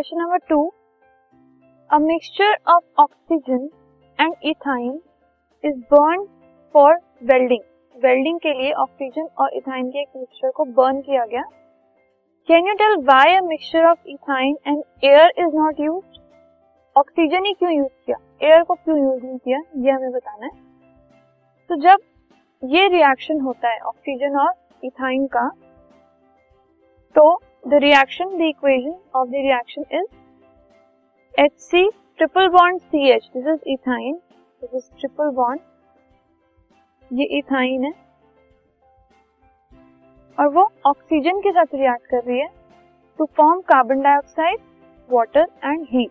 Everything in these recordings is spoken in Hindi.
Question number two a mixture of oxygen and ethyne is burn for welding welding के लिए ऑक्सीजन और इथाइन के एक मिक्सचर को बर्न किया गया। Can you tell why a mixture of ethyne and air is not use oxygen ही क्यों यूज़ किया? एयर को क्यों यूज़ नहीं किया? ये हमें बताना है। तो जब ये रिएक्शन होता है ऑक्सीजन और इथाइन का तो the reaction the equation of the reaction is H C triple bond C H this is ethyne this is triple bond ये इथाइन है। और वो ऑक्सीजन के साथ रिएक्ट कर रही है to form carbon dioxide water and heat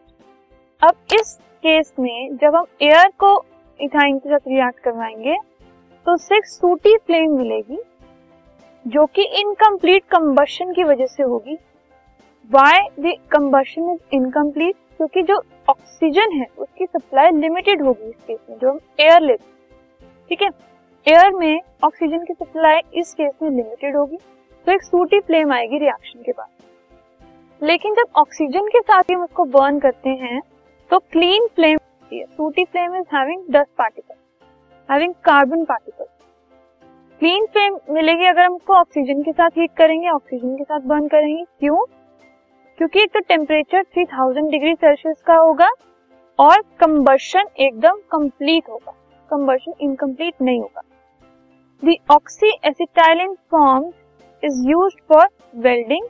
अब इस केस में जब हम एयर को इथाइन के साथ रिएक्ट करवाएँगे तो सिक्स सूटी फ्लेम मिलेगी। जो कि इनकम्प्लीट कंबशन की वजह से होगी। Why the combustion is incomplete क्योंकि जो ऑक्सीजन है, उसकी सप्लाई लिमिटेड होगी इस केस में, जो हम एयर लेते ठीक है? एयर में ऑक्सीजन की सप्लाई इस केस में लिमिटेड होगी। तो एक सूटी फ्लेम आएगी रिएक्शन के बाद। लेकिन जब ऑक्सीजन के साथ ही हम उसको बर्न करते हैं तो clean flame sooty flame is having dust particle having carbon particle clean flame मिलेगी अगर हम उसको ऑक्सीजन के साथ हीट करेंगे ऑक्सीजन के साथ बर्न करेंगे। क्यों? क्योंकि एक तो टेम्परेचर 3000 डिग्री सेल्सियस का होगा और कंबशन एकदम कंप्लीट होगा। कंबर्शन इनकम्प्लीट नहीं होगा। The oxy acetylene form is use for welding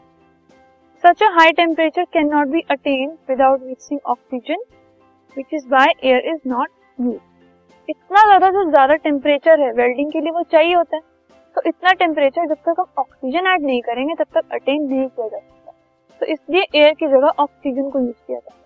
such a high temperature can not be attain without mixing oxygen which is by air is not use इतना ज़्यादा जो ज़्यादा टेम्परेचर है वेल्डिंग के लिए वो चाहिए होता है। तो इतना टेम्परेचर जब तक हम ऑक्सीजन ऐड नहीं करेंगे, तब तक अटेन नहीं किया जा सकता। तो इसलिए एयर की जगह ऑक्सीजन को यूज़ किया जाता है।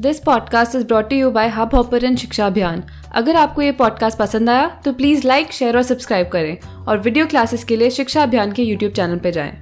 This podcast is brought you by Hubhopper शिक्षा अभियान अगर आपको ये पॉडकास्ट पसंद आया तो प्लीज़ लाइक शेयर और सब्सक्राइब करें। और वीडियो क्लासेस के लिए शिक्षा अभियान के यूट्यूब चैनल पर जाएँ।